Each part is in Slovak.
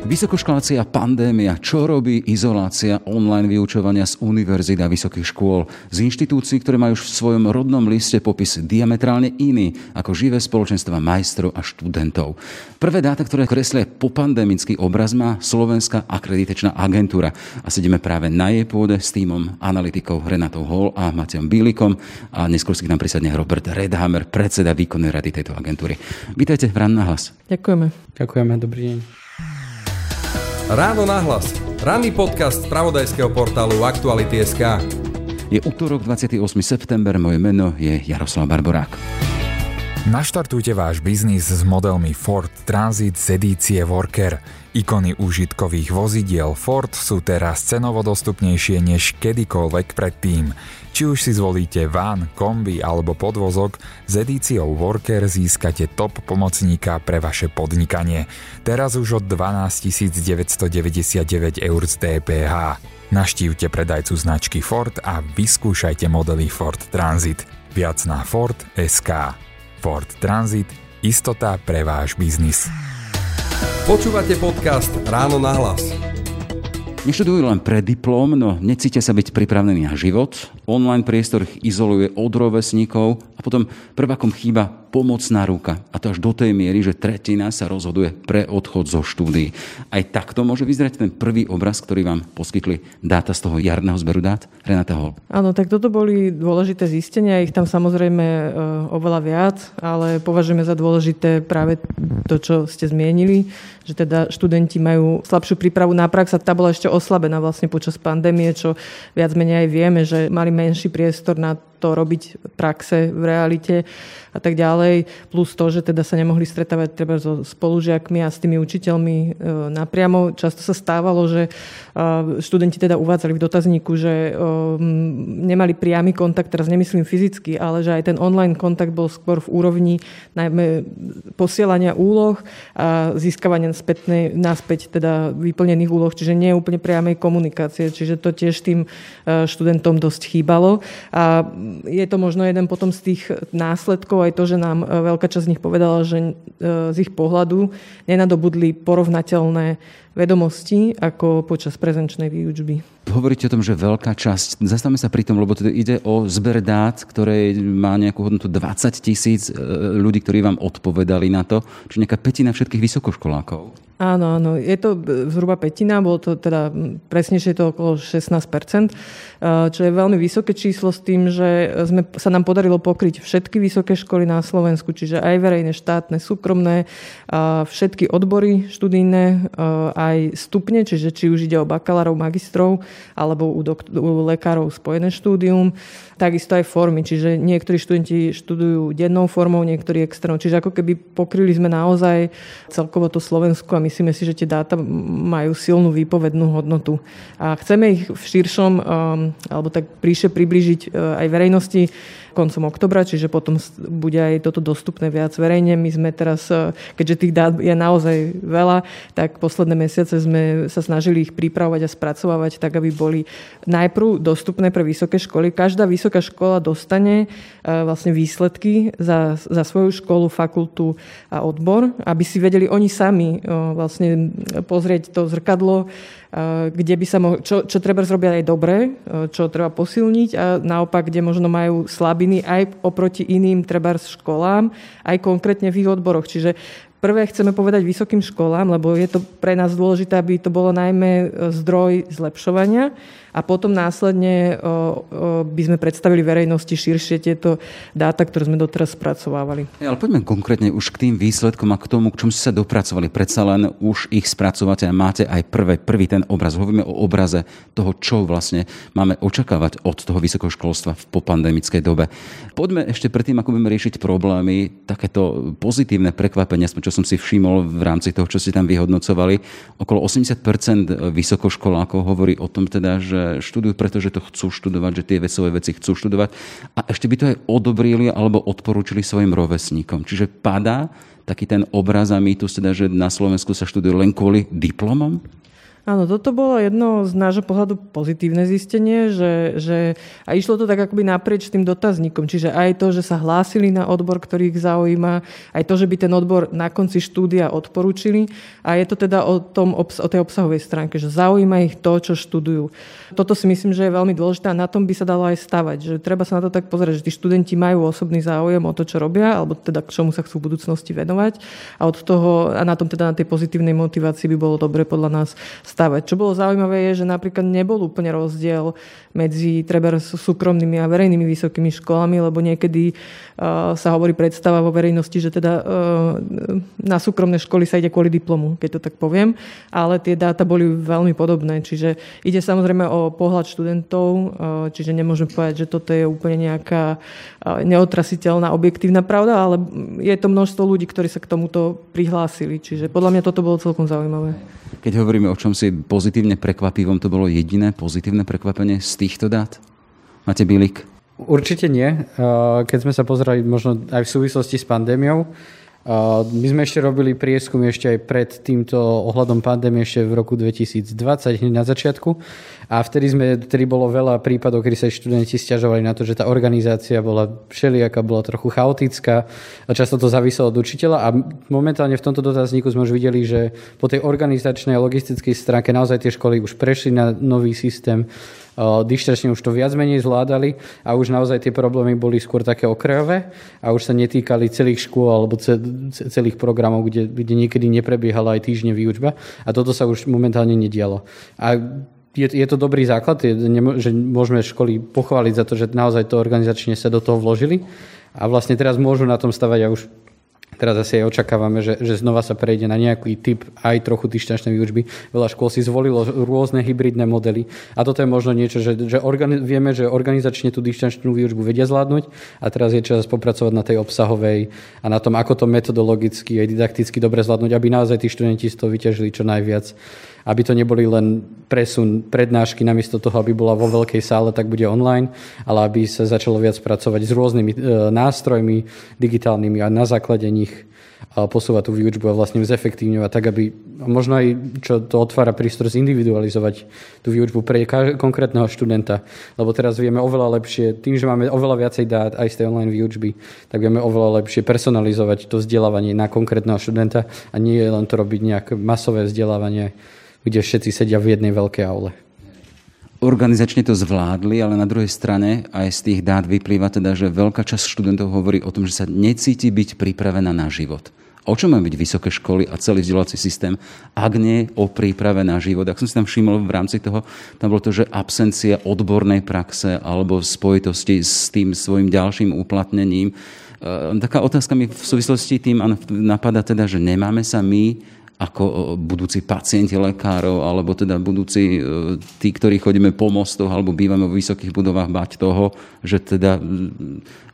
Vysokoškolácia pandémia, čo robí izolácia online vyučovania z univerzít a vysokých škôl, z inštitúcií, ktoré majú v svojom rodnom liste popis diametrálne iný ako živé spoločenstva majstrov a študentov. Prvé dáta, ktoré kreslia popandemický obraz má Slovenská akreditačná agentúra a sedíme práve na jej pôde s týmom analytikov Renatou Hall a Matejom Bílikom a neskôr si k nám prisadne Robert Redhammer, predseda výkonnej rady tejto agentúry. Vítajte v Rán na hlas. Ďakujeme. Ďakujeme, dobrý deň. Ráno nahlas. Ranný podcast z pravodajského portálu Aktuality.sk. Je útorok 28. september, moje meno je Jaroslav Barborák. Naštartujte váš biznis s modelmi Ford Transit z edície Worker. Ikony užitkových vozidiel Ford sú teraz cenovo dostupnejšie než kedykoľvek predtým. Či už si zvolíte van, kombi alebo podvozok, s edíciou Worker získate top pomocníka pre vaše podnikanie. Teraz už od 12 999 eur z DPH. Naštívte predajcu značky Ford a vyskúšajte modely Ford Transit. Viac na Ford. Ford Transit. Istota pre váš biznis. Počúvate podcast Ráno nahlas. Neštudujú len pre diplom, no necítia sa byť pripravený na život. Online priestor ich izoluje od rovesníkov a potom prvákom chýba pomocná ruka. A to až do tej miery, že tretina sa rozhoduje pre odchod zo štúdií. Aj takto môže vyzerať ten prvý obraz, ktorý vám poskytli dáta z toho jarného zberu dát? Renata Hol. Áno, tak toto boli dôležité zistenia, ich tam samozrejme e, oveľa viac, ale považujeme za dôležité práve to, čo ste zmienili, že teda študenti majú slabšiu prípravu na prax a tá bola ešte oslabená vlastne počas pandémie, čo viac menej aj vieme, že mali menší priestor na to robiť praxe v realite a tak ďalej. Plus to, že teda sa nemohli stretávať treba so spolužiakmi a s tými učiteľmi e, napriamo. Často sa stávalo, že e, študenti teda uvádzali v dotazníku, že e, nemali priamy kontakt, teraz nemyslím fyzicky, ale že aj ten online kontakt bol skôr v úrovni najmä posielania úloh a získavania spätnej, naspäť teda vyplnených úloh, čiže nie úplne priamej komunikácie. Čiže to tiež tým študentom dosť chýbalo. A je to možno jeden potom z tých následkov aj to, že nám e, veľká časť z nich povedala, že e, z ich pohľadu nenadobudli porovnateľné vedomosti ako počas prezenčnej výučby. Hovoríte o tom, že veľká časť, zastavme sa pri tom, lebo teda ide o zber dát, ktoré má nejakú hodnotu 20 tisíc e, ľudí, ktorí vám odpovedali na to, čiže nejaká petina všetkých vysokoškolákov. Áno, áno, je to zhruba petina, bolo to teda presnejšie to okolo 16%, čo je veľmi vysoké číslo s tým, že sme, sa nám podarilo pokryť všetky vysoké školy na Slovensku, čiže aj verejné, štátne, súkromné, všetky odbory študijné, aj stupne, čiže či už ide o bakalárov, magistrov, alebo u, dokt- u lekárov spojené štúdium, takisto aj formy, čiže niektorí študenti študujú dennou formou, niektorí externou, čiže ako keby pokryli sme naozaj celkovo to Slovensku a myslíme si, že tie dáta majú silnú výpovednú hodnotu. A chceme ich v širšom, um, alebo tak príše približiť uh, aj verejnosti koncom oktobra, čiže potom bude aj toto dostupné viac verejne. My sme teraz, uh, keďže tých dát je naozaj veľa, tak posledné mesiace sme sa snažili ich pripravovať a spracovávať tak, aby boli najprv dostupné pre vysoké školy. Každá vysoká škola dostane uh, vlastne výsledky za, za svoju školu, fakultu a odbor, aby si vedeli oni sami vlastne pozrieť to zrkadlo, kde by sa mohli, čo, čo treba zrobiť aj dobre, čo treba posilniť a naopak, kde možno majú slabiny aj oproti iným treba školám, aj konkrétne v ich odboroch. Čiže Prvé chceme povedať vysokým školám, lebo je to pre nás dôležité, aby to bolo najmä zdroj zlepšovania a potom následne by sme predstavili verejnosti širšie tieto dáta, ktoré sme doteraz spracovávali. Ja, ale poďme konkrétne už k tým výsledkom a k tomu, k čomu ste sa dopracovali. Predsa len už ich spracovate a máte aj prvé, prvý ten obraz. Hovoríme o obraze toho, čo vlastne máme očakávať od toho vysokoškolstva v popandemickej dobe. Poďme ešte predtým, ako budeme riešiť problémy, takéto pozitívne prekvapenie, čo som si všimol v rámci toho, čo ste tam vyhodnocovali. Okolo 80% vysokoškolákov hovorí o tom teda, že študujú, pretože to chcú študovať, že tie vecové veci chcú študovať a ešte by to aj odobrili alebo odporúčili svojim rovesníkom. Čiže padá taký ten obraz a mýtus, teda, že na Slovensku sa študuje len kvôli diplomom? Áno, toto bolo jedno z nášho pohľadu pozitívne zistenie, že, že a išlo to tak akoby naprieč tým dotazníkom. Čiže aj to, že sa hlásili na odbor, ktorý ich zaujíma, aj to, že by ten odbor na konci štúdia odporúčili. A je to teda o, tom, o tej obsahovej stránke, že zaujíma ich to, čo študujú. Toto si myslím, že je veľmi dôležité a na tom by sa dalo aj stavať. Že treba sa na to tak pozrieť, že tí študenti majú osobný záujem o to, čo robia, alebo teda k čomu sa chcú v budúcnosti venovať. A od toho, a na tom teda na tej pozitívnej motivácii by bolo dobre podľa nás stavať. Čo bolo zaujímavé je, že napríklad nebol úplne rozdiel medzi treba súkromnými a verejnými vysokými školami, lebo niekedy uh, sa hovorí predstava vo verejnosti, že teda uh, na súkromné školy sa ide kvôli diplomu, keď to tak poviem, ale tie dáta boli veľmi podobné. Čiže ide samozrejme o pohľad študentov, uh, čiže nemôžem povedať, že toto je úplne nejaká neotrasiteľná objektívna pravda, ale je to množstvo ľudí, ktorí sa k tomuto prihlásili. Čiže podľa mňa toto bolo celkom zaujímavé. Keď hovoríme o čom si pozitívne prekvapivom, to bolo jediné pozitívne prekvapenie z týchto dát? Máte Bilik? Určite nie. Keď sme sa pozerali možno aj v súvislosti s pandémiou, my sme ešte robili prieskum ešte aj pred týmto ohľadom pandémie ešte v roku 2020, hneď na začiatku. A vtedy, sme, vtedy bolo veľa prípadov, kedy sa študenti stiažovali na to, že tá organizácia bola všelijaká, bola trochu chaotická a často to záviselo od učiteľa. A momentálne v tomto dotazníku sme už videli, že po tej organizačnej a logistickej stránke naozaj tie školy už prešli na nový systém dištačne už to viac menej zvládali a už naozaj tie problémy boli skôr také okrajové a už sa netýkali celých škôl alebo celých programov, kde, kde niekedy neprebiehala aj týždne výučba a toto sa už momentálne nedialo. A je, je to dobrý základ, je, že môžeme školy pochváliť za to, že naozaj to organizačne sa do toho vložili a vlastne teraz môžu na tom stavať a už teraz asi aj očakávame, že, že znova sa prejde na nejaký typ aj trochu dištančnej výučby. Veľa škôl si zvolilo rôzne hybridné modely. A toto je možno niečo, že, že organi- vieme, že organizačne tú dištančnú výučbu vedia zvládnuť. A teraz je čas popracovať na tej obsahovej a na tom, ako to metodologicky aj didakticky dobre zvládnuť, aby naozaj tí študenti z toho vyťažili čo najviac aby to neboli len presun prednášky, namiesto toho, aby bola vo veľkej sále, tak bude online, ale aby sa začalo viac pracovať s rôznymi e, nástrojmi digitálnymi a na základe nich e, posúvať tú výučbu a vlastne zefektívňovať tak, aby možno aj čo to otvára prístor zindividualizovať tú výučbu pre konkrétneho študenta. Lebo teraz vieme oveľa lepšie, tým, že máme oveľa viacej dát aj z tej online výučby, tak vieme oveľa lepšie personalizovať to vzdelávanie na konkrétneho študenta a nie len to robiť nejaké masové vzdelávanie kde všetci sedia v jednej veľkej aule. Organizačne to zvládli, ale na druhej strane aj z tých dát vyplýva teda, že veľká časť študentov hovorí o tom, že sa necíti byť pripravená na život. O čom majú byť vysoké školy a celý vzdelávací systém, ak nie o príprave na život. Ak som si tam všimol v rámci toho, tam bolo to, že absencia odbornej praxe alebo v spojitosti s tým svojim ďalším uplatnením. E, taká otázka mi v súvislosti tým napadá teda, že nemáme sa my ako budúci pacienti lekárov, alebo teda budúci e, tí, ktorí chodíme po mostoch alebo bývame vo vysokých budovách, bať toho, že teda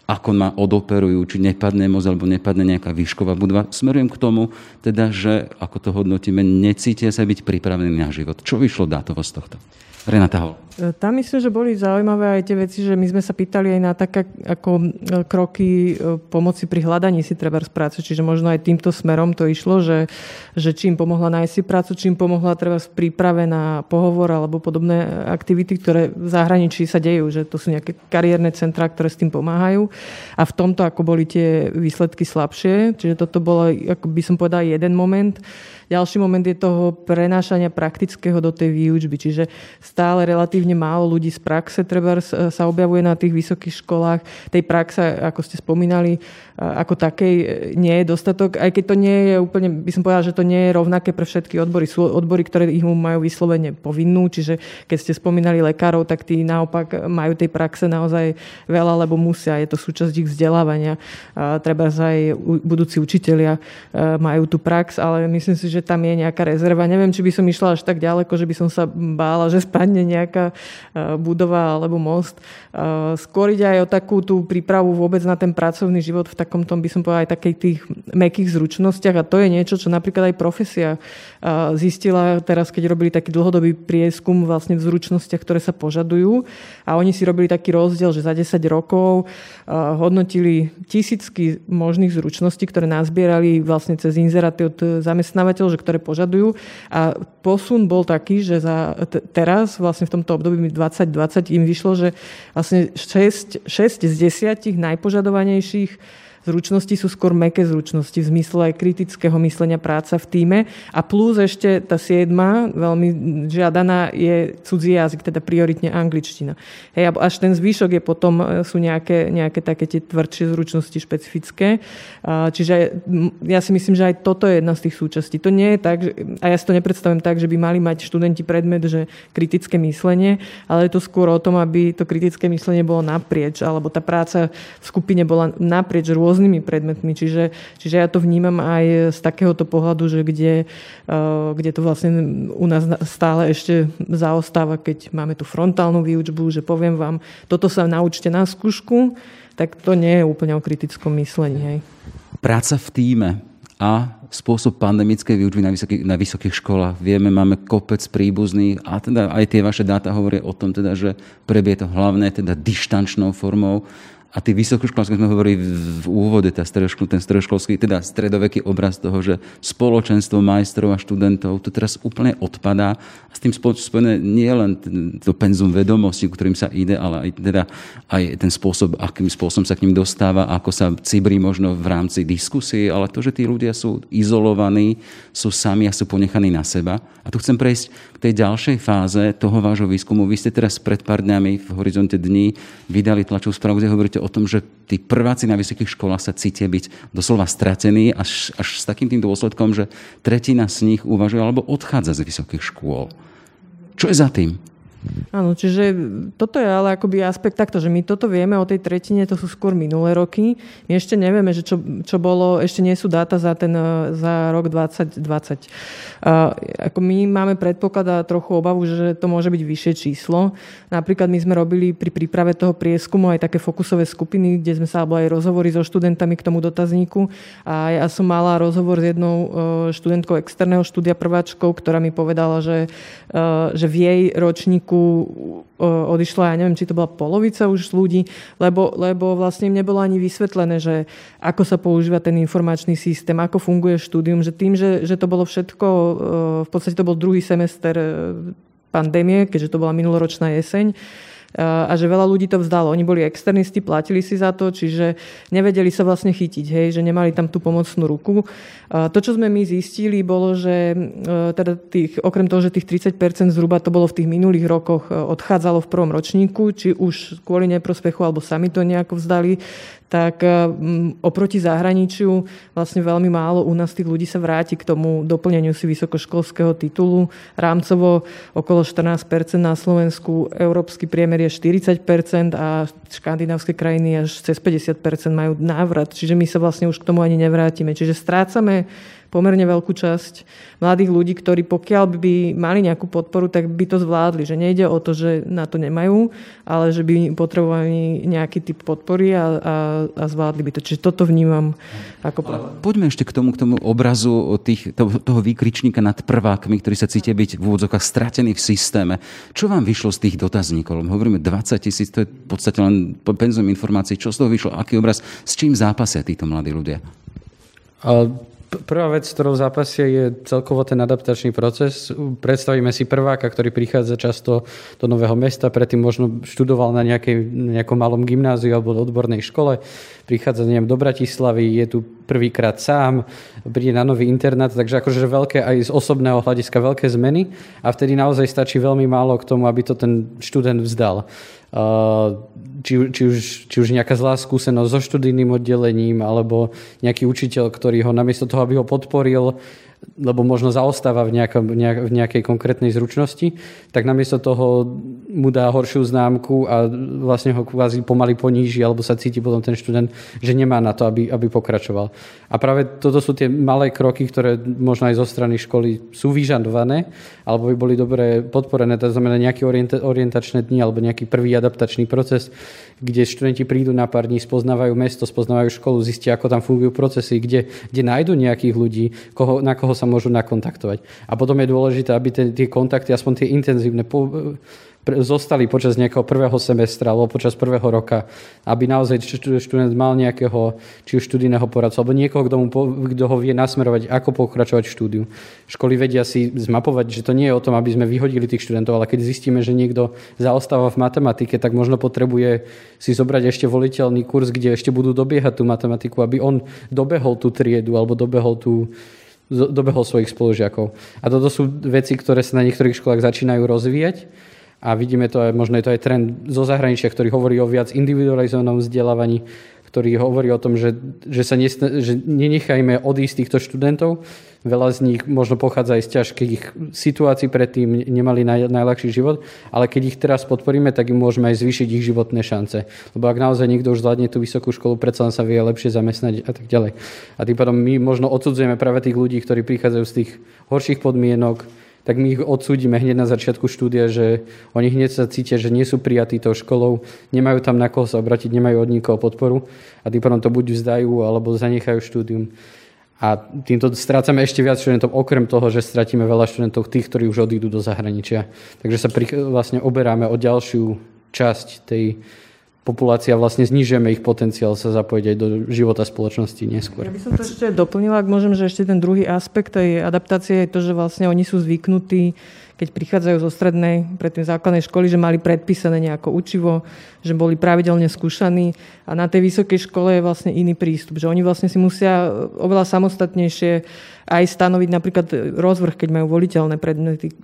ako ma odoperujú, či nepadne moc alebo nepadne nejaká výšková budova. Smerujem k tomu, teda, že ako to hodnotíme, necítia sa byť pripravení na život. Čo vyšlo dátovo z tohto? Renata Hol. E, tam myslím, že boli zaujímavé aj tie veci, že my sme sa pýtali aj na také ako e, kroky e, pomoci pri hľadaní si treba z práce, čiže možno aj týmto smerom to išlo, že, že čím pomohla nájsť si prácu, čím pomohla treba v príprave na pohovor alebo podobné aktivity, ktoré v zahraničí sa dejú, že to sú nejaké kariérne centrá, ktoré s tým pomáhajú a v tomto ako boli tie výsledky slabšie, čiže toto bolo, ako by som povedala, jeden moment. Ďalší moment je toho prenášania praktického do tej výučby, čiže stále relatívne málo ľudí z praxe treba sa objavuje na tých vysokých školách. Tej praxe, ako ste spomínali, ako takej nie je dostatok, aj keď to nie je úplne, by som povedala, že to nie je rovnaké pre všetky odbory. Sú odbory, ktoré ich majú vyslovene povinnú, čiže keď ste spomínali lekárov, tak tí naopak majú tej praxe naozaj veľa, lebo musia, je to súčasť ich vzdelávania. Treba aj budúci učitelia majú tú prax, ale myslím si, že tam je nejaká rezerva. Neviem, či by som išla až tak ďaleko, že by som sa bála, že z padne nejaká budova alebo most. Skôr ide aj o takú tú prípravu vôbec na ten pracovný život v takom tom, by som povedala, aj takej tých mekých zručnostiach. A to je niečo, čo napríklad aj profesia zistila teraz, keď robili taký dlhodobý prieskum vlastne v zručnostiach, ktoré sa požadujú. A oni si robili taký rozdiel, že za 10 rokov hodnotili tisícky možných zručností, ktoré nazbierali vlastne cez inzeráty od zamestnávateľov, že ktoré požadujú. A posun bol taký, že za teraz vlastne v tomto období 2020 im vyšlo, že vlastne 6, 6 z 10 najpožadovanejších Zručnosti sú skôr meké zručnosti v zmysle aj kritického myslenia práca v týme. A plus ešte tá siedma, veľmi žiadaná, je cudzí jazyk, teda prioritne angličtina. Hej, až ten zvyšok je potom, e, sú nejaké, nejaké také tie tvrdšie zručnosti špecifické. Čiže ja si myslím, že aj toto je jedna z tých súčastí. To nie je tak, a ja si to nepredstavujem tak, že by mali mať študenti predmet, že kritické myslenie, ale je to skôr o tom, aby to kritické myslenie bolo naprieč, alebo tá práca v skupine bola naprieč rôznych rôznymi predmetmi. Čiže, čiže ja to vnímam aj z takéhoto pohľadu, že kde, eh, kde to vlastne u nás stále ešte zaostáva, keď máme tú frontálnu výučbu, že poviem vám, toto sa naučte na skúšku, tak to nie je úplne o kritickom myslení. Hej. Práca v týme a spôsob pandemickej výučby na vysokých, na vysokých školách. Vieme, máme kopec príbuzných a teda aj tie vaše dáta hovoria o tom, teda, že prebie to hlavne teda dištančnou formou. A tí vysokoškolské sme hovorili v úvode, tá stredoškol, ten stredoškolský, teda stredoveký obraz toho, že spoločenstvo majstrov a študentov to teraz úplne odpadá. A s tým spojené nie len to penzum vedomostí, ktorým sa ide, ale aj, teda, aj ten spôsob, akým spôsobom sa k ním dostáva, ako sa cibrí možno v rámci diskusie, ale to, že tí ľudia sú izolovaní, sú sami a sú ponechaní na seba. A tu chcem prejsť k tej ďalšej fáze toho vášho výskumu. Vy ste teraz pred pár dňami v horizonte dní vydali tlačovú správu, kde hovoríte tom, že tí prváci na vysokých školách sa cítia byť doslova stratení až, až s takým tým dôsledkom, že tretina z nich uvažuje alebo odchádza z vysokých škôl. Čo je za tým? Áno, čiže toto je ale akoby aspekt takto, že my toto vieme o tej tretine, to sú skôr minulé roky. My ešte nevieme, že čo, čo bolo, ešte nie sú dáta za, ten, za rok 2020. A, ako my máme predpoklad a trochu obavu, že to môže byť vyššie číslo. Napríklad my sme robili pri príprave toho prieskumu aj také fokusové skupiny, kde sme sa, alebo aj rozhovory so študentami k tomu dotazníku. A ja som mala rozhovor s jednou e, študentkou externého štúdia prváčkou, ktorá mi povedala, že, e, že v jej ročníku roku odišla, ja neviem, či to bola polovica už ľudí, lebo, lebo vlastne im nebolo ani vysvetlené, že ako sa používa ten informačný systém, ako funguje štúdium, že tým, že, že to bolo všetko, v podstate to bol druhý semester e, pandémie, keďže to bola minuloročná jeseň, a že veľa ľudí to vzdalo. Oni boli externisti, platili si za to, čiže nevedeli sa vlastne chytiť, hej, že nemali tam tú pomocnú ruku. To, čo sme my zistili, bolo, že e, teda tých, okrem toho, že tých 30% zhruba to bolo v tých minulých rokoch e, odchádzalo v prvom ročníku, či už kvôli neprospechu, alebo sami to nejako vzdali, tak e, oproti zahraničiu vlastne veľmi málo u nás tých ľudí sa vráti k tomu doplneniu si vysokoškolského titulu. Rámcovo okolo 14% na Slovensku, európsky priemer je 40% a škandinávske krajiny až cez 50% majú návrat. Čiže my sa vlastne už k tomu ani nevrátime. Čiže strácame pomerne veľkú časť mladých ľudí, ktorí pokiaľ by mali nejakú podporu, tak by to zvládli. Že nejde o to, že na to nemajú, ale že by potrebovali nejaký typ podpory a, a, a zvládli by to. Čiže toto vnímam ako... Poďme ešte k tomu, k tomu obrazu tých, toho, toho výkričníka nad prvákmi, ktorí sa cítia byť v úvodzokách stratení v systéme. Čo vám vyšlo z tých dotazníkov? Hovoríme 20 tisíc, to je v podstate len penzum informácií. Čo z toho vyšlo? Aký obraz? S čím zápasia títo mladí ľudia? Prvá vec, ktorou zápasie, je celkovo ten adaptačný proces. Predstavíme si prváka, ktorý prichádza často do nového mesta, predtým možno študoval na nejakej, nejakom malom gymnáziu alebo odbornej škole, prichádza neviem, do Bratislavy, je tu prvýkrát sám, príde na nový internát, takže akože veľké aj z osobného hľadiska veľké zmeny. A vtedy naozaj stačí veľmi málo k tomu, aby to ten študent vzdal či, či, už, či už nejaká zlá skúsenosť so študijným oddelením alebo nejaký učiteľ, ktorý ho namiesto toho, aby ho podporil, lebo možno zaostáva v, nejakom, v nejakej konkrétnej zručnosti, tak namiesto toho mu dá horšiu známku a vlastne ho kvázi pomaly poníži, alebo sa cíti potom ten študent, že nemá na to, aby, aby pokračoval. A práve toto sú tie malé kroky, ktoré možno aj zo strany školy sú vyžadované, alebo by boli dobre podporené, to znamená nejaké orientačné dni alebo nejaký prvý adaptačný proces, kde študenti prídu na pár dní, spoznávajú mesto, spoznávajú školu, zistia, ako tam fungujú procesy, kde, kde nájdu nejakých ľudí, koho, na koho sa môžu nakontaktovať. A potom je dôležité, aby tie, tie kontakty, aspoň tie intenzívne, po, zostali počas nejakého prvého semestra alebo počas prvého roka, aby naozaj študent mal nejakého, či už študijného poradcu, alebo niekoho, kto, mu, kto ho vie nasmerovať, ako pokračovať štúdiu. Školy vedia si zmapovať, že to nie je o tom, aby sme vyhodili tých študentov, ale keď zistíme, že niekto zaostáva v matematike, tak možno potrebuje si zobrať ešte voliteľný kurz, kde ešte budú dobiehať tú matematiku, aby on dobehol tú triedu alebo dobehol tú, dobehol svojich spolužiakov. A toto sú veci, ktoré sa na niektorých školách začínajú rozvíjať a vidíme to aj, možno je to aj trend zo zahraničia, ktorý hovorí o viac individualizovanom vzdelávaní, ktorý hovorí o tom, že, že sa nesna, že nenechajme odísť týchto študentov. Veľa z nich možno pochádza aj z ťažkých situácií, predtým nemali naj, najľahší život, ale keď ich teraz podporíme, tak im môžeme aj zvýšiť ich životné šance. Lebo ak naozaj niekto už zvládne tú vysokú školu, predsa sa vie lepšie zamestnať a tak ďalej. A tým pádom my možno odsudzujeme práve tých ľudí, ktorí prichádzajú z tých horších podmienok, tak my ich odsúdime hneď na začiatku štúdia, že oni hneď sa cítia, že nie sú prijatí tou školou, nemajú tam na koho sa obratiť, nemajú od nikoho podporu a tým pádom to buď vzdajú alebo zanechajú štúdium. A týmto strácame ešte viac študentov, okrem toho, že stratíme veľa študentov tých, ktorí už odídu do zahraničia. Takže sa pri, vlastne oberáme o ďalšiu časť tej populácia vlastne znižujeme ich potenciál sa zapojiť aj do života spoločnosti neskôr. Ja by som to ešte doplnila, ak môžem, že ešte ten druhý aspekt tej adaptácie je to, že vlastne oni sú zvyknutí keď prichádzajú zo strednej, predtým základnej školy, že mali predpísané nejako učivo, že boli pravidelne skúšaní a na tej vysokej škole je vlastne iný prístup, že oni vlastne si musia oveľa samostatnejšie aj stanoviť napríklad rozvrh, keď majú voliteľné predmety, e,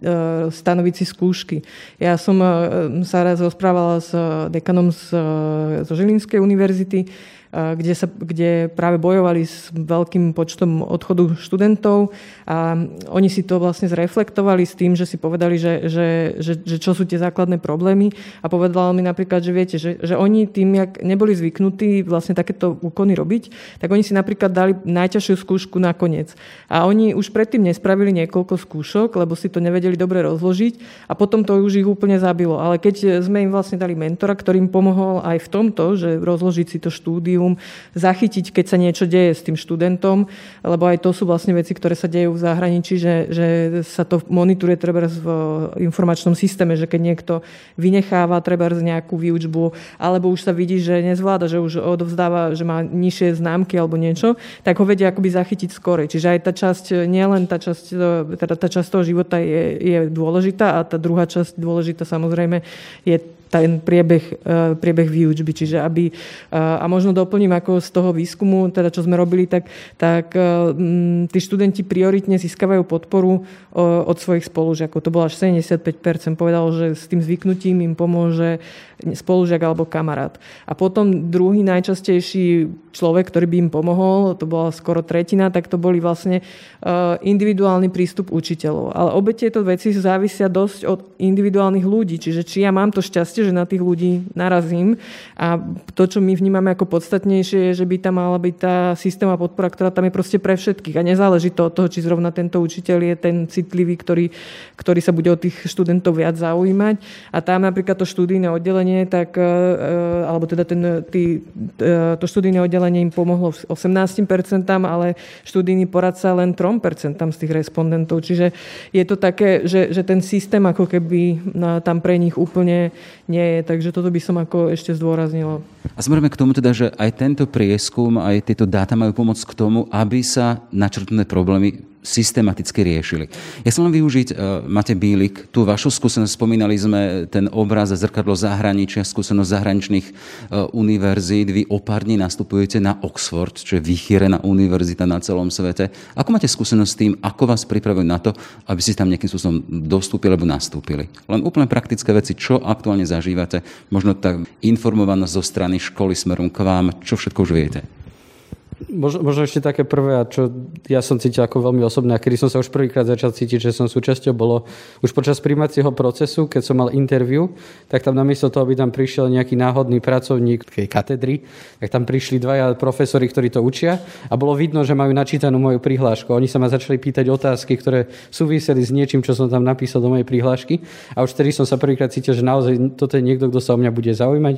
stanoviť si skúšky. Ja som e, sa raz rozprávala s dekanom z, zo Žilinskej univerzity, kde, sa, kde práve bojovali s veľkým počtom odchodu študentov a oni si to vlastne zreflektovali s tým, že si povedali, že, že, že, že čo sú tie základné problémy a povedala mi napríklad, že viete, že, že oni tým, jak neboli zvyknutí vlastne takéto úkony robiť, tak oni si napríklad dali najťažšiu skúšku nakoniec. A oni už predtým nespravili niekoľko skúšok, lebo si to nevedeli dobre rozložiť a potom to už ich úplne zabilo. Ale keď sme im vlastne dali mentora, ktorý im pomohol aj v tomto, že rozložiť si to štúdium, štúdium, zachytiť, keď sa niečo deje s tým študentom, lebo aj to sú vlastne veci, ktoré sa dejú v zahraničí, že, že sa to monitoruje treba v informačnom systéme, že keď niekto vynecháva treba nejakú výučbu, alebo už sa vidí, že nezvláda, že už odovzdáva, že má nižšie známky alebo niečo, tak ho vedia akoby zachytiť skorej. Čiže aj tá časť, nielen tá časť, teda tá časť toho života je, je dôležitá a tá druhá časť dôležitá samozrejme je ten priebeh, e, priebeh výučby. Čiže aby, e, a možno doplním ako z toho výskumu, teda čo sme robili, tak, tak e, tí študenti prioritne získavajú podporu od svojich spolužiakov. To bolo až 75%. Povedalo, že s tým zvyknutím im pomôže spolužiak alebo kamarát. A potom druhý najčastejší človek, ktorý by im pomohol, to bola skoro tretina, tak to boli vlastne individuálny prístup učiteľov. Ale obe tieto veci závisia dosť od individuálnych ľudí. Čiže či ja mám to šťastie, že na tých ľudí narazím a to, čo my vnímame ako podstatnejšie, je, že by tam mala byť tá systéma podpora, ktorá tam je proste pre všetkých a nezáleží to od toho, či zrovna tento učiteľ je ten citlivý, ktorý, ktorý sa bude od tých študentov viac zaujímať. A tam napríklad to študijné oddelenie, tak, e, e, alebo teda ten, tý, e, to študijné oddelenie im pomohlo 18%, ale študijný poradca len 3% z tých respondentov. Čiže je to také, že, že ten systém ako keby tam pre nich úplne nie je. Takže toto by som ako ešte zdôraznila. A smerujeme k tomu teda, že aj tento prieskum, aj tieto dáta majú pomôcť k tomu, aby sa načrtnuté problémy systematicky riešili. Ja som len využiť, uh, Mate Bílik, tú vašu skúsenosť, spomínali sme ten obraz a zrkadlo zahraničia, skúsenosť zahraničných uh, univerzít. Vy o pár nastupujete na Oxford, čo je vychýrená univerzita na celom svete. Ako máte skúsenosť s tým, ako vás pripravujú na to, aby ste tam nejakým spôsobom dostúpili alebo nastúpili? Len úplne praktické veci, čo aktuálne zažívate, možno tá informovanosť zo strany školy smerom k vám, čo všetko už viete? Možno, možno ešte také prvé, a čo ja som cítil ako veľmi osobné, a kedy som sa už prvýkrát začal cítiť, že som súčasťou, bolo už počas príjmacieho procesu, keď som mal interviu, tak tam namiesto toho, aby tam prišiel nejaký náhodný pracovník tej katedry, tak tam prišli dvaja profesori, ktorí to učia a bolo vidno, že majú načítanú moju prihlášku. Oni sa ma začali pýtať otázky, ktoré súviseli s niečím, čo som tam napísal do mojej prihlášky a už vtedy som sa prvýkrát cítil, že naozaj toto je niekto, kto sa o mňa bude zaujímať,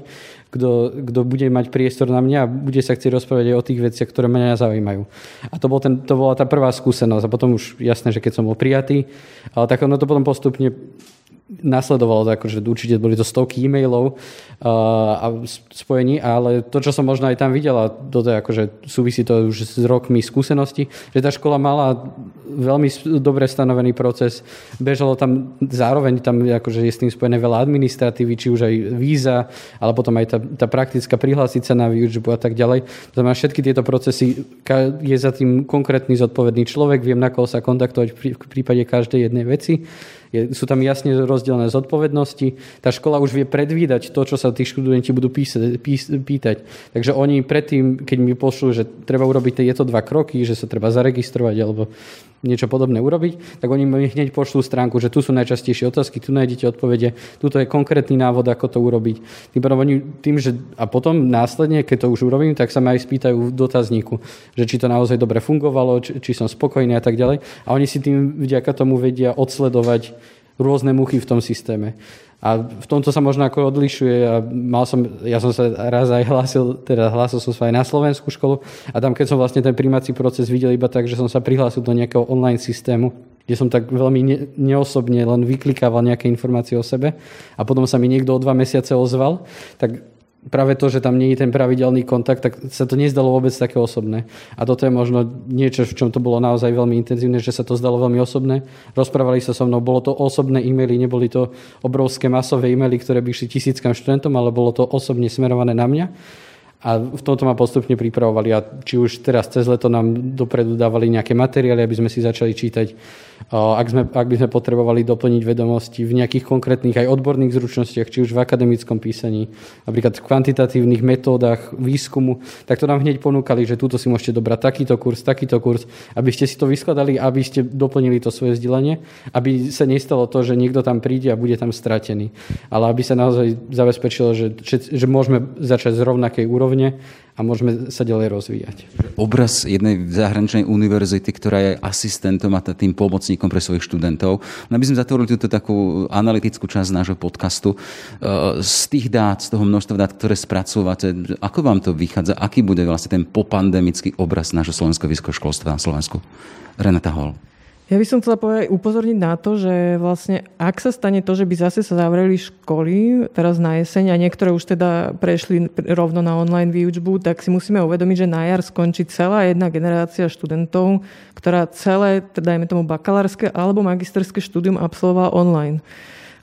kto, kto bude mať priestor na mňa a bude sa chcieť rozprávať aj o tých veciach, ktoré mňa zaujímajú. A to, bol ten, to bola tá prvá skúsenosť. A potom už jasné, že keď som bol prijatý, ale tak ono to potom postupne nasledovalo to, akože určite boli to stovky e-mailov uh, a spojení, ale to, čo som možno aj tam videla, toto je akože súvisí to už s rokmi skúsenosti, že tá škola mala veľmi dobre stanovený proces, bežalo tam zároveň tam akože je s tým spojené veľa administratívy, či už aj víza, ale potom aj tá, tá praktická prihlásiť sa na výučbu a tak ďalej. To znamená, všetky tieto procesy je za tým konkrétny zodpovedný človek, viem na koho sa kontaktovať v prípade každej jednej veci je, sú tam jasne rozdelené zodpovednosti. Tá škola už vie predvídať to, čo sa tí študenti budú písať, pís, pýtať. Takže oni predtým, keď mi pošlú, že treba urobiť tieto dva kroky, že sa treba zaregistrovať alebo niečo podobné urobiť, tak oni mi hneď pošlú stránku, že tu sú najčastejšie otázky, tu nájdete odpovede, tuto je konkrétny návod, ako to urobiť. Tým, oni, tým, že, a potom následne, keď to už urobím, tak sa ma aj spýtajú v dotazníku, že či to naozaj dobre fungovalo, či, či som spokojný a tak ďalej. A oni si tým vďaka tomu vedia odsledovať rôzne muchy v tom systéme. A v tomto sa možno ako odlišuje. A mal som, ja som sa raz aj hlásil, teda hlásil som sa aj na slovenskú školu a tam keď som vlastne ten príjmací proces videl iba tak, že som sa prihlásil do nejakého online systému, kde som tak veľmi ne, neosobne len vyklikával nejaké informácie o sebe a potom sa mi niekto o dva mesiace ozval, tak práve to, že tam nie je ten pravidelný kontakt, tak sa to nezdalo vôbec také osobné. A toto je možno niečo, v čom to bolo naozaj veľmi intenzívne, že sa to zdalo veľmi osobné. Rozprávali sa so mnou, bolo to osobné e-maily, neboli to obrovské masové e-maily, ktoré by išli tisíckam študentom, ale bolo to osobne smerované na mňa. A v tomto ma postupne pripravovali a či už teraz cez leto nám dopredu dávali nejaké materiály, aby sme si začali čítať ak, sme, ak by sme potrebovali doplniť vedomosti v nejakých konkrétnych aj odborných zručnostiach, či už v akademickom písaní, napríklad v kvantitatívnych metódach výskumu, tak to nám hneď ponúkali, že túto si môžete dobrať takýto kurz, takýto kurz, aby ste si to vyskladali, aby ste doplnili to svoje vzdelanie, aby sa nestalo to, že niekto tam príde a bude tam stratený, ale aby sa naozaj zabezpečilo, že, že, že môžeme začať z rovnakej úrovne a môžeme sa ďalej rozvíjať. Obraz jednej zahraničnej univerzity, ktorá je asistentom a tým pomocníkom pre svojich študentov. No aby sme zatvorili túto takú analytickú časť nášho podcastu. E, z tých dát, z toho množstva dát, ktoré spracúvate, ako vám to vychádza? Aký bude vlastne ten popandemický obraz nášho slovenského vysokoškolstva na Slovensku? Renata Hall. Ja by som chcela povedať, upozorniť na to, že vlastne ak sa stane to, že by zase sa zavreli školy teraz na jeseň a niektoré už teda prešli rovno na online výučbu, tak si musíme uvedomiť, že na jar skončí celá jedna generácia študentov, ktorá celé, dajme tomu bakalárske alebo magisterské štúdium absolvovala online.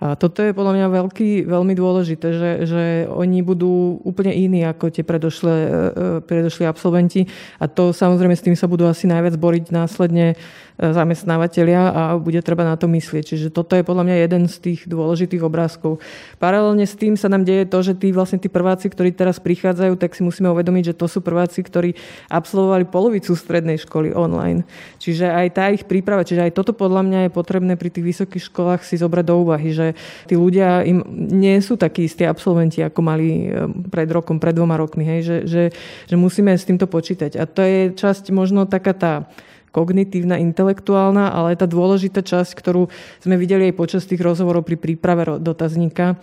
A toto je podľa mňa veľký, veľmi dôležité, že, že oni budú úplne iní ako tie predošlé, e, e, predošli absolventi a to samozrejme s tým sa budú asi najviac boriť následne zamestnávateľia a bude treba na to myslieť. Čiže toto je podľa mňa jeden z tých dôležitých obrázkov. Paralelne s tým sa nám deje to, že tí vlastne tí prváci, ktorí teraz prichádzajú, tak si musíme uvedomiť, že to sú prváci, ktorí absolvovali polovicu strednej školy online. Čiže aj tá ich príprava, čiže aj toto podľa mňa je potrebné pri tých vysokých školách si zobrať do úvahy, že tí ľudia im nie sú takí istí absolventi, ako mali eh, pred rokom, pred dvoma rokmi. Hej? Že, že, že musíme s týmto počítať. A to je časť možno taká tá kognitívna, intelektuálna, ale tá dôležitá časť, ktorú sme videli aj počas tých rozhovorov pri príprave dotazníka,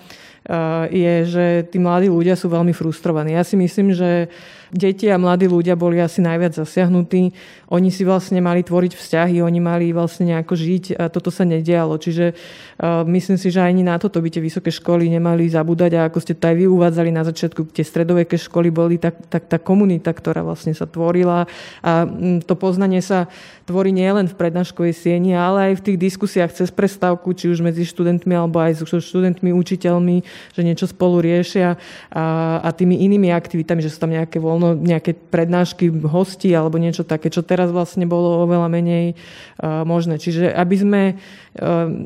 je, že tí mladí ľudia sú veľmi frustrovaní. Ja si myslím, že deti a mladí ľudia boli asi najviac zasiahnutí. Oni si vlastne mali tvoriť vzťahy, oni mali vlastne nejako žiť a toto sa nedialo. Čiže uh, myslím si, že ani na toto by tie vysoké školy nemali zabúdať a ako ste to aj vy uvádzali na začiatku, tie stredoveké školy boli tak, tak tá komunita, ktorá vlastne sa tvorila a um, to poznanie sa tvorí nielen v prednáškovej sieni, ale aj v tých diskusiách cez prestávku, či už medzi študentmi alebo aj so študentmi, učiteľmi, že niečo spolu riešia a, a tými inými aktivitami, že sú tam nejaké voľno, nejaké prednášky hostí alebo niečo také, čo teraz vlastne bolo oveľa menej uh, možné. Čiže aby sme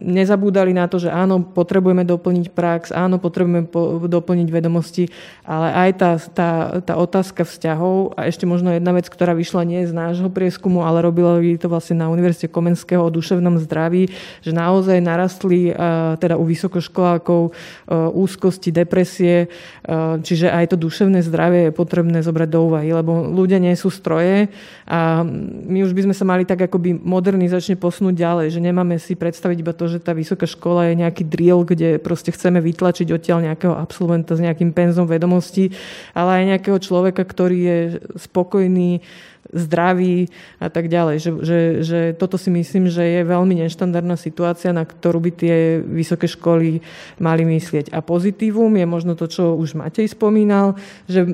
nezabúdali na to, že áno, potrebujeme doplniť prax, áno, potrebujeme po, doplniť vedomosti, ale aj tá, tá, tá otázka vzťahov a ešte možno jedna vec, ktorá vyšla nie z nášho prieskumu, ale robila to vlastne na Univerzite Komenského o duševnom zdraví, že naozaj narastli teda u vysokoškolákov úzkosti, depresie, čiže aj to duševné zdravie je potrebné zobrať do úvahy, lebo ľudia nie sú stroje a my už by sme sa mali tak akoby modernizačne posunúť ďalej, že nemáme si predstaviť predstaviť iba to, že tá vysoká škola je nejaký drill, kde proste chceme vytlačiť odtiaľ nejakého absolventa s nejakým penzom vedomostí, ale aj nejakého človeka, ktorý je spokojný, zdraví a tak ďalej. Že, že, že toto si myslím, že je veľmi neštandardná situácia, na ktorú by tie vysoké školy mali myslieť. A pozitívum je možno to, čo už Matej spomínal, že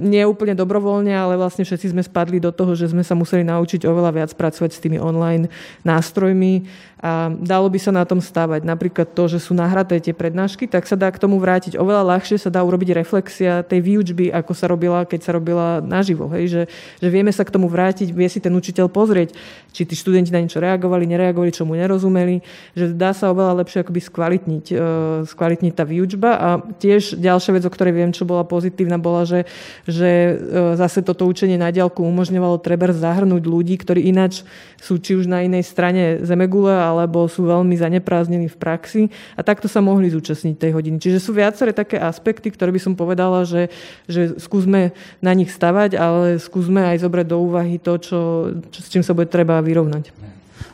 nie úplne dobrovoľne, ale vlastne všetci sme spadli do toho, že sme sa museli naučiť oveľa viac pracovať s tými online nástrojmi a dalo by sa na tom stávať. Napríklad to, že sú nahraté tie prednášky, tak sa dá k tomu vrátiť. Oveľa ľahšie sa dá urobiť reflexia tej výučby, ako sa robila, keď sa robila naživo. Hej? Že, že vieme sa k tomu vrátiť, vie si ten učiteľ pozrieť, či tí študenti na niečo reagovali, nereagovali, čo mu nerozumeli. Že dá sa oveľa lepšie akoby skvalitniť, uh, skvalitniť tá výučba. A tiež ďalšia vec, o ktorej viem, čo bola pozitívna, bola, že, že uh, zase toto učenie na diálku umožňovalo treba zahrnúť ľudí, ktorí ináč sú či už na inej strane zemegule, alebo sú veľmi zaneprázdnení v praxi a takto sa mohli zúčastniť tej hodiny. Čiže sú viaceré také aspekty, ktoré by som povedala, že, že skúsme na nich stavať, ale skúsme aj zobrať do úvahy to, čo, čo, s čím sa bude treba vyrovnať.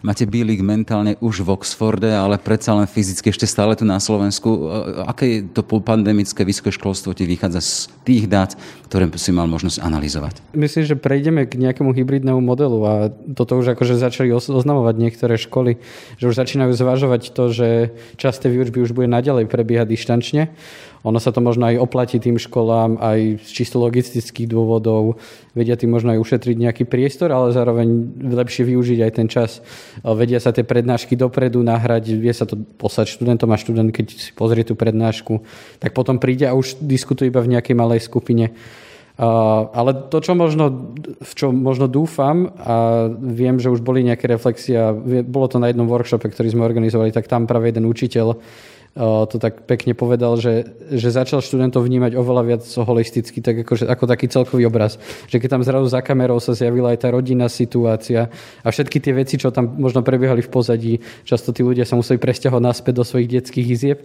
Máte Bílik mentálne už v Oxforde, ale predsa len fyzicky ešte stále tu na Slovensku. E, aké je to pandemické vysoké školstvo ti vychádza z tých dát, ktoré si mal možnosť analyzovať? Myslím, že prejdeme k nejakému hybridnému modelu a toto už akože začali oznamovať niektoré školy, že už začínajú zvažovať to, že časť tej výučby už bude naďalej prebiehať dištančne ono sa to možno aj oplatí tým školám aj z čisto logistických dôvodov. Vedia tým možno aj ušetriť nejaký priestor, ale zároveň lepšie využiť aj ten čas. Vedia sa tie prednášky dopredu nahrať, vie sa to poslať študentom a študent, keď si pozrie tú prednášku, tak potom príde a už diskutuje iba v nejakej malej skupine. Uh, ale to, čo možno, v čo možno dúfam a viem, že už boli nejaké reflexia, bolo to na jednom workshope, ktorý sme organizovali, tak tam práve jeden učiteľ to tak pekne povedal, že, že začal študentov vnímať oveľa viac holisticky, tak ako, že, ako taký celkový obraz. Že keď tam zrazu za kamerou sa zjavila aj tá rodinná situácia a všetky tie veci, čo tam možno prebiehali v pozadí, často tí ľudia sa museli presťahovať naspäť do svojich detských izieb,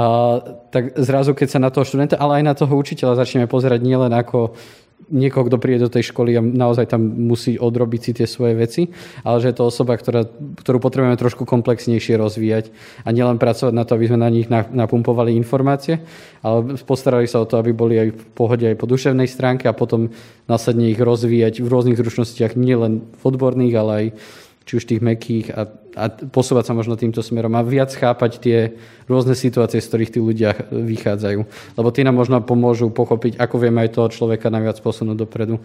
a, tak zrazu, keď sa na toho študenta, ale aj na toho učiteľa začneme pozerať nielen ako niekoho, kto príde do tej školy a naozaj tam musí odrobiť si tie svoje veci, ale že je to osoba, ktorá, ktorú potrebujeme trošku komplexnejšie rozvíjať a nielen pracovať na to, aby sme na nich napumpovali informácie, ale postarali sa o to, aby boli aj v pohode aj po duševnej stránke a potom následne ich rozvíjať v rôznych zručnostiach, nielen v odborných, ale aj či už tých mekých a, a posúvať sa možno týmto smerom a viac chápať tie rôzne situácie, z ktorých tí ľudia vychádzajú. Lebo tí nám možno pomôžu pochopiť, ako vieme aj toho človeka najviac posunúť dopredu.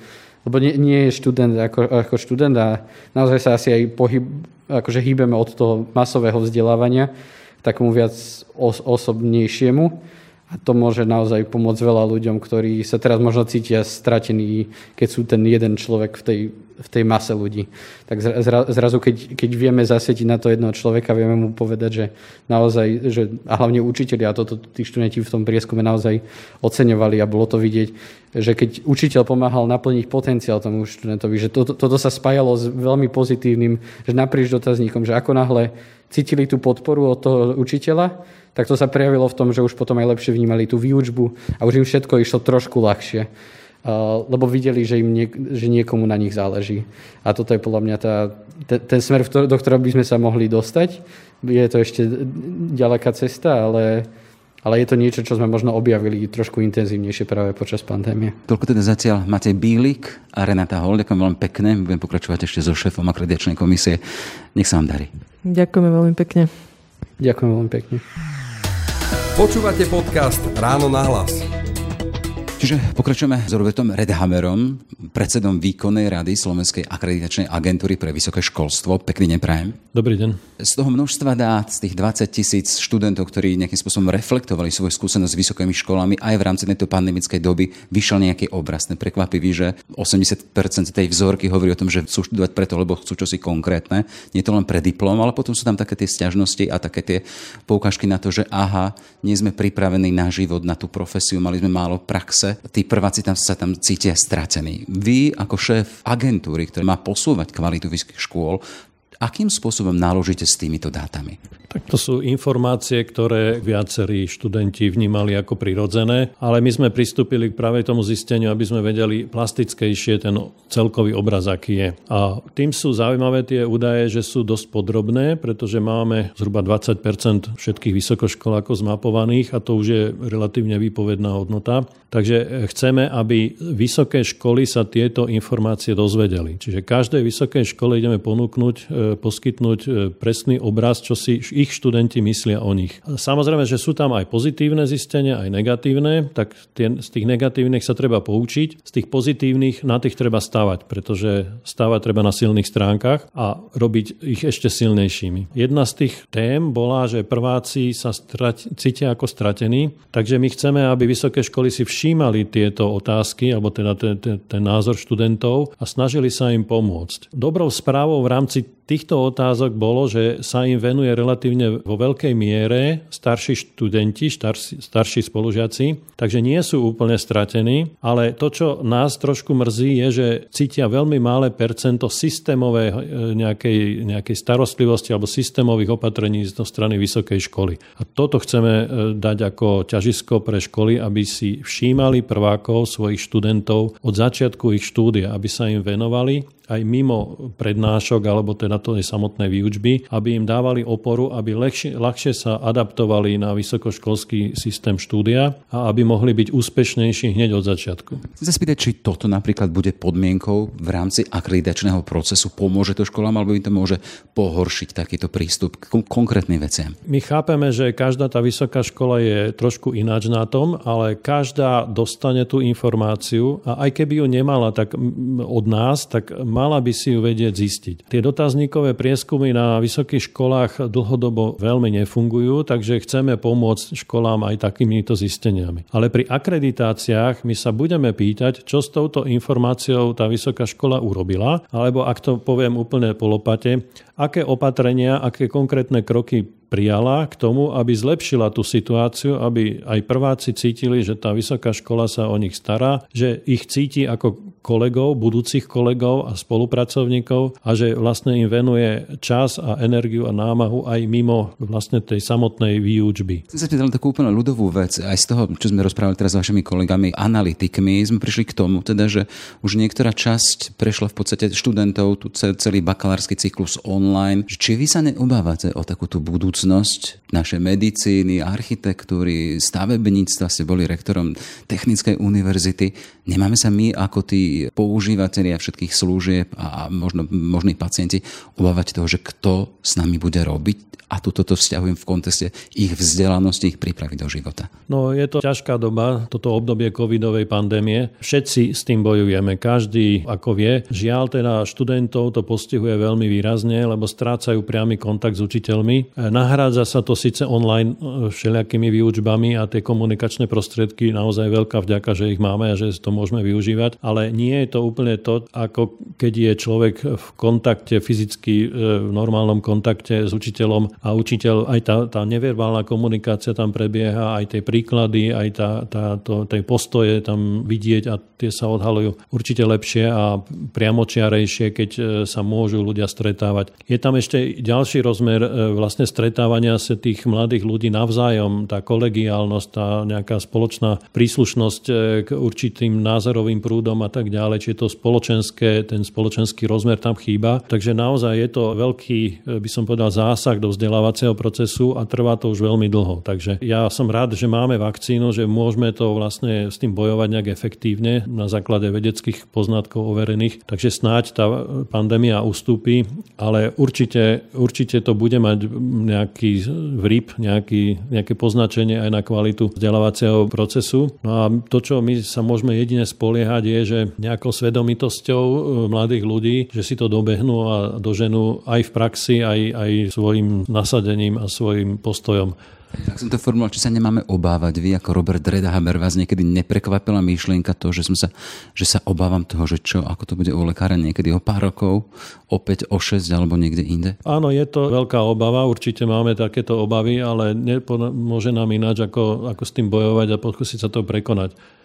Lebo nie, nie je študent ako, ako študent a naozaj sa asi aj pohyb, akože hýbeme od toho masového vzdelávania k takomu viac os, osobnejšiemu a to môže naozaj pomôcť veľa ľuďom, ktorí sa teraz možno cítia stratení, keď sú ten jeden človek v tej, v tej mase ľudí. Tak zra, zrazu, keď, keď vieme zasvietiť na to jednoho človeka, vieme mu povedať, že naozaj, že, a hlavne učiteľi, a toto tí študenti v tom prieskume naozaj oceňovali a bolo to vidieť, že keď učiteľ pomáhal naplniť potenciál tomu študentovi, že toto, toto sa spájalo s veľmi pozitívnym, že naprieč dotazníkom, že ako náhle cítili tú podporu od toho učiteľa, tak to sa prejavilo v tom, že už potom aj lepšie vnímali tú výučbu a už im všetko išlo trošku ľahšie. Lebo videli, že, im niek- že niekomu na nich záleží. A toto je podľa mňa tá, ten, ten smer, do ktorého by sme sa mohli dostať. Je to ešte ďaleká cesta, ale, ale je to niečo, čo sme možno objavili trošku intenzívnejšie práve počas pandémie. Toľko teda zatiaľ Matej Bílik a Renata Hol. Ďakujem veľmi pekne. Budem pokračovať ešte so šéfom akreditačnej komisie. Nech sa vám darí. Ďakujeme veľmi pekne. Ďakujem veľmi pekne. Počúvate podcast Ráno na hlas. Čiže pokračujeme s Robertom Redhammerom, predsedom výkonnej rady Slovenskej akreditačnej agentúry pre vysoké školstvo. Pekný deň prajem. Dobrý deň. Z toho množstva dát, z tých 20 tisíc študentov, ktorí nejakým spôsobom reflektovali svoju skúsenosť s vysokými školami, aj v rámci tejto pandemickej doby vyšiel nejaký obraz. Prekvapivý, že 80% tej vzorky hovorí o tom, že chcú študovať preto, lebo chcú čosi konkrétne. Nie je to len pre diplom, ale potom sú tam také tie stiažnosti a také tie poukážky na to, že aha, nie sme pripravení na život, na tú profesiu, mali sme málo praxe čase tí prváci tam sa tam cítia stratení. Vy ako šéf agentúry, ktorý má posúvať kvalitu vysokých škôl, akým spôsobom naložíte s týmito dátami? Tak to sú informácie, ktoré viacerí študenti vnímali ako prirodzené, ale my sme pristúpili k práve tomu zisteniu, aby sme vedeli plastickejšie ten celkový obraz, aký je. A tým sú zaujímavé tie údaje, že sú dosť podrobné, pretože máme zhruba 20% všetkých vysokoškolákov zmapovaných a to už je relatívne výpovedná hodnota. Takže chceme, aby vysoké školy sa tieto informácie dozvedeli. Čiže každej vysokej škole ideme ponúknuť, e, poskytnúť e, presný obraz, čo si ich študenti myslia o nich. Samozrejme, že sú tam aj pozitívne zistenia, aj negatívne, tak tie, z tých negatívnych sa treba poučiť, z tých pozitívnych na tých treba stavať, pretože stavať treba na silných stránkach a robiť ich ešte silnejšími. Jedna z tých tém bola, že prváci sa strať, cítia ako stratení, takže my chceme, aby vysoké školy si všímali tieto otázky, alebo teda ten, ten, ten názor študentov a snažili sa im pomôcť. Dobrou správou v rámci týchto otázok bolo, že sa im venuje relatívne vo veľkej miere starší študenti, starší, starší spolužiaci, takže nie sú úplne stratení, ale to, čo nás trošku mrzí, je, že cítia veľmi malé percento systémovej e, nejakej, nejakej starostlivosti alebo systémových opatrení zo strany vysokej školy. A toto chceme e, dať ako ťažisko pre školy, aby si všímali prvákov svojich študentov od začiatku ich štúdia, aby sa im venovali aj mimo prednášok alebo teda tej samotnej výučby, aby im dávali oporu, aby ľahšie, ľahšie sa adaptovali na vysokoškolský systém štúdia a aby mohli byť úspešnejší hneď od začiatku. Chcem sa spýtať, či toto napríklad bude podmienkou v rámci akreditačného procesu. Pomôže to školám alebo im to môže pohoršiť takýto prístup k konkrétnym veciam? My chápeme, že každá tá vysoká škola je trošku ináč na tom, ale každá dostane tú informáciu a aj keby ju nemala tak od nás, tak mala by si ju vedieť zistiť. Tie dotazníkové prieskumy na vysokých školách dlhodobo veľmi nefungujú, takže chceme pomôcť školám aj takýmito zisteniami. Ale pri akreditáciách my sa budeme pýtať, čo s touto informáciou tá vysoká škola urobila, alebo ak to poviem úplne polopate, aké opatrenia, aké konkrétne kroky prijala k tomu, aby zlepšila tú situáciu, aby aj prváci cítili, že tá vysoká škola sa o nich stará, že ich cíti ako kolegov, budúcich kolegov a spolupracovníkov a že vlastne im venuje čas a energiu a námahu aj mimo vlastne tej samotnej výučby. Chcem sa pýtať takú úplne ľudovú vec. Aj z toho, čo sme rozprávali teraz s vašimi kolegami, analytikmi, sme prišli k tomu, teda, že už niektorá časť prešla v podstate študentov, tu celý bakalársky cyklus online. Či vy sa neobávate o takúto budúcnosť našej medicíny, architektúry, stavebníctva, ste boli rektorom Technickej univerzity. Nemáme sa my ako tí používateľia všetkých služieb a možno možní pacienti obávať toho, že kto s nami bude robiť a toto vzťahujem v kontexte ich vzdelanosti, ich prípravy do života. No je to ťažká doba, toto obdobie covidovej pandémie. Všetci s tým bojujeme, každý ako vie. Žiaľ teda študentov to postihuje veľmi výrazne, lebo strácajú priamy kontakt s učiteľmi. Nahrádza sa to síce online e, všelijakými výučbami a tie komunikačné prostriedky naozaj veľká vďaka, že ich máme a že to môžeme využívať, ale nie je to úplne to, ako keď je človek v kontakte, fyzicky e, v normálnom kontakte s učiteľom a učiteľ, aj tá, tá neverbálna komunikácia tam prebieha, aj tie príklady, aj tá, tá, to, tie postoje tam vidieť a tie sa odhalujú určite lepšie a priamočiarejšie, keď e, sa môžu ľudia stretávať. Je tam ešte ďalší rozmer vlastne stretávania sa tých mladých ľudí navzájom, tá kolegiálnosť, tá nejaká spoločná príslušnosť e, k určitým názorovým prúdom a tak ďalej, či je to spoločenské, ten spoločenský rozmer tam chýba. Takže naozaj je to veľký, by som povedal, zásah do vzdelávacieho procesu a trvá to už veľmi dlho. Takže ja som rád, že máme vakcínu, že môžeme to vlastne s tým bojovať nejak efektívne na základe vedeckých poznatkov overených. Takže snáď tá pandémia ustúpi, ale určite, určite to bude mať nejaký vrip, nejaký, nejaké poznačenie aj na kvalitu vzdelávacieho procesu. No a to, čo my sa môžeme jedine spoliehať, je, že nejakou svedomitosťou e, mladých ľudí, že si to dobehnú a doženú aj v praxi, aj, aj svojim nasadením a svojim postojom. Tak som to formuloval, či sa nemáme obávať. Vy ako Robert Redhammer vás niekedy neprekvapila myšlienka to, že, som sa, že sa obávam toho, že čo, ako to bude u lekára niekedy o pár rokov, opäť o 6 alebo niekde inde? Áno, je to veľká obava, určite máme takéto obavy, ale môže nám ináč, ako, ako s tým bojovať a pokúsiť sa to prekonať.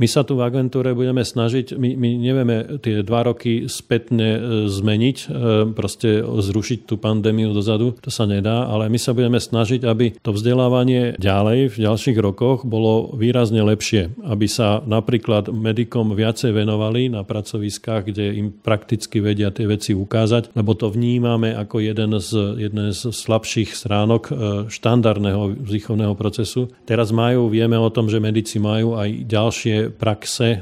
My sa tu v agentúre budeme snažiť, my, my nevieme tie dva roky spätne e, zmeniť, e, proste zrušiť tú pandémiu dozadu, to sa nedá, ale my sa budeme snažiť, aby to vzdelávanie ďalej v ďalších rokoch bolo výrazne lepšie, aby sa napríklad medikom viacej venovali na pracoviskách, kde im prakticky vedia tie veci ukázať, lebo to vnímame ako jeden z, jeden z slabších stránok e, štandardného vzdychovného procesu. Teraz majú, vieme o tom, že medici majú aj ďalšie praxe e,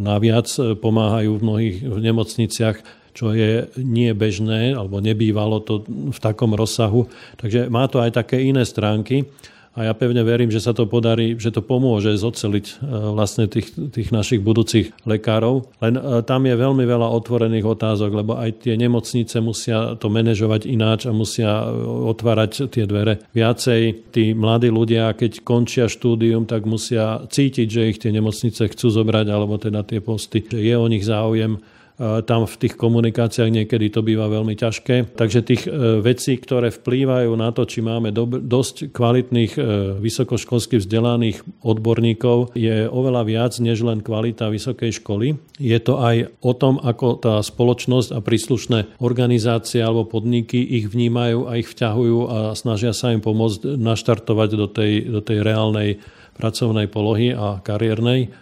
naviac e, pomáhajú v mnohých nemocniciach čo je nie bežné, alebo nebývalo to v takom rozsahu. Takže má to aj také iné stránky a ja pevne verím, že sa to podarí, že to pomôže zoceliť e, vlastne tých, tých našich budúcich lekárov. Len e, tam je veľmi veľa otvorených otázok, lebo aj tie nemocnice musia to manažovať ináč a musia e, otvárať tie dvere viacej. Tí mladí ľudia, keď končia štúdium, tak musia cítiť, že ich tie nemocnice chcú zobrať, alebo teda tie posty, že je o nich záujem tam v tých komunikáciách niekedy to býva veľmi ťažké. Takže tých e, vecí, ktoré vplývajú na to, či máme dosť kvalitných e, vysokoškolských vzdelaných odborníkov, je oveľa viac než len kvalita vysokej školy. Je to aj o tom, ako tá spoločnosť a príslušné organizácie alebo podniky ich vnímajú a ich vťahujú a snažia sa im pomôcť naštartovať do tej, do tej reálnej pracovnej polohy a kariérnej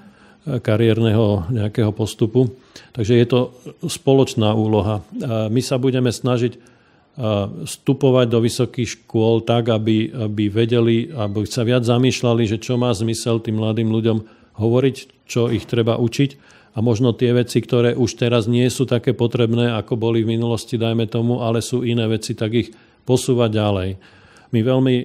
kariérneho nejakého postupu. Takže je to spoločná úloha. My sa budeme snažiť vstupovať do vysokých škôl tak, aby, aby vedeli, aby sa viac zamýšľali, že čo má zmysel tým mladým ľuďom hovoriť, čo ich treba učiť a možno tie veci, ktoré už teraz nie sú také potrebné, ako boli v minulosti, dajme tomu, ale sú iné veci, tak ich posúvať ďalej. My veľmi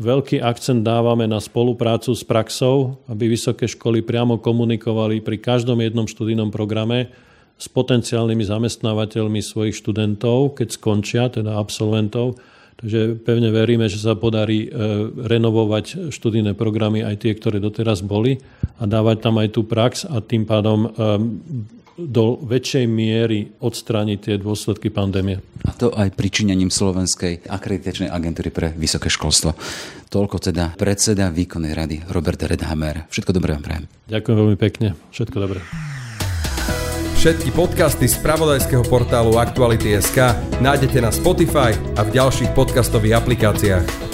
Veľký akcent dávame na spoluprácu s praxou, aby vysoké školy priamo komunikovali pri každom jednom študijnom programe s potenciálnymi zamestnávateľmi svojich študentov, keď skončia, teda absolventov. Takže pevne veríme, že sa podarí e, renovovať študijné programy aj tie, ktoré doteraz boli a dávať tam aj tú prax a tým pádom e, do väčšej miery odstrániť tie dôsledky pandémie. A to aj pričinením Slovenskej akreditačnej agentúry pre vysoké školstvo. Toľko teda predseda výkonnej rady Robert Redhammer. Všetko dobré vám prajem. Ďakujem veľmi pekne. Všetko dobré. Všetky podcasty z pravodajského portálu Aktuality.sk nájdete na Spotify a v ďalších podcastových aplikáciách.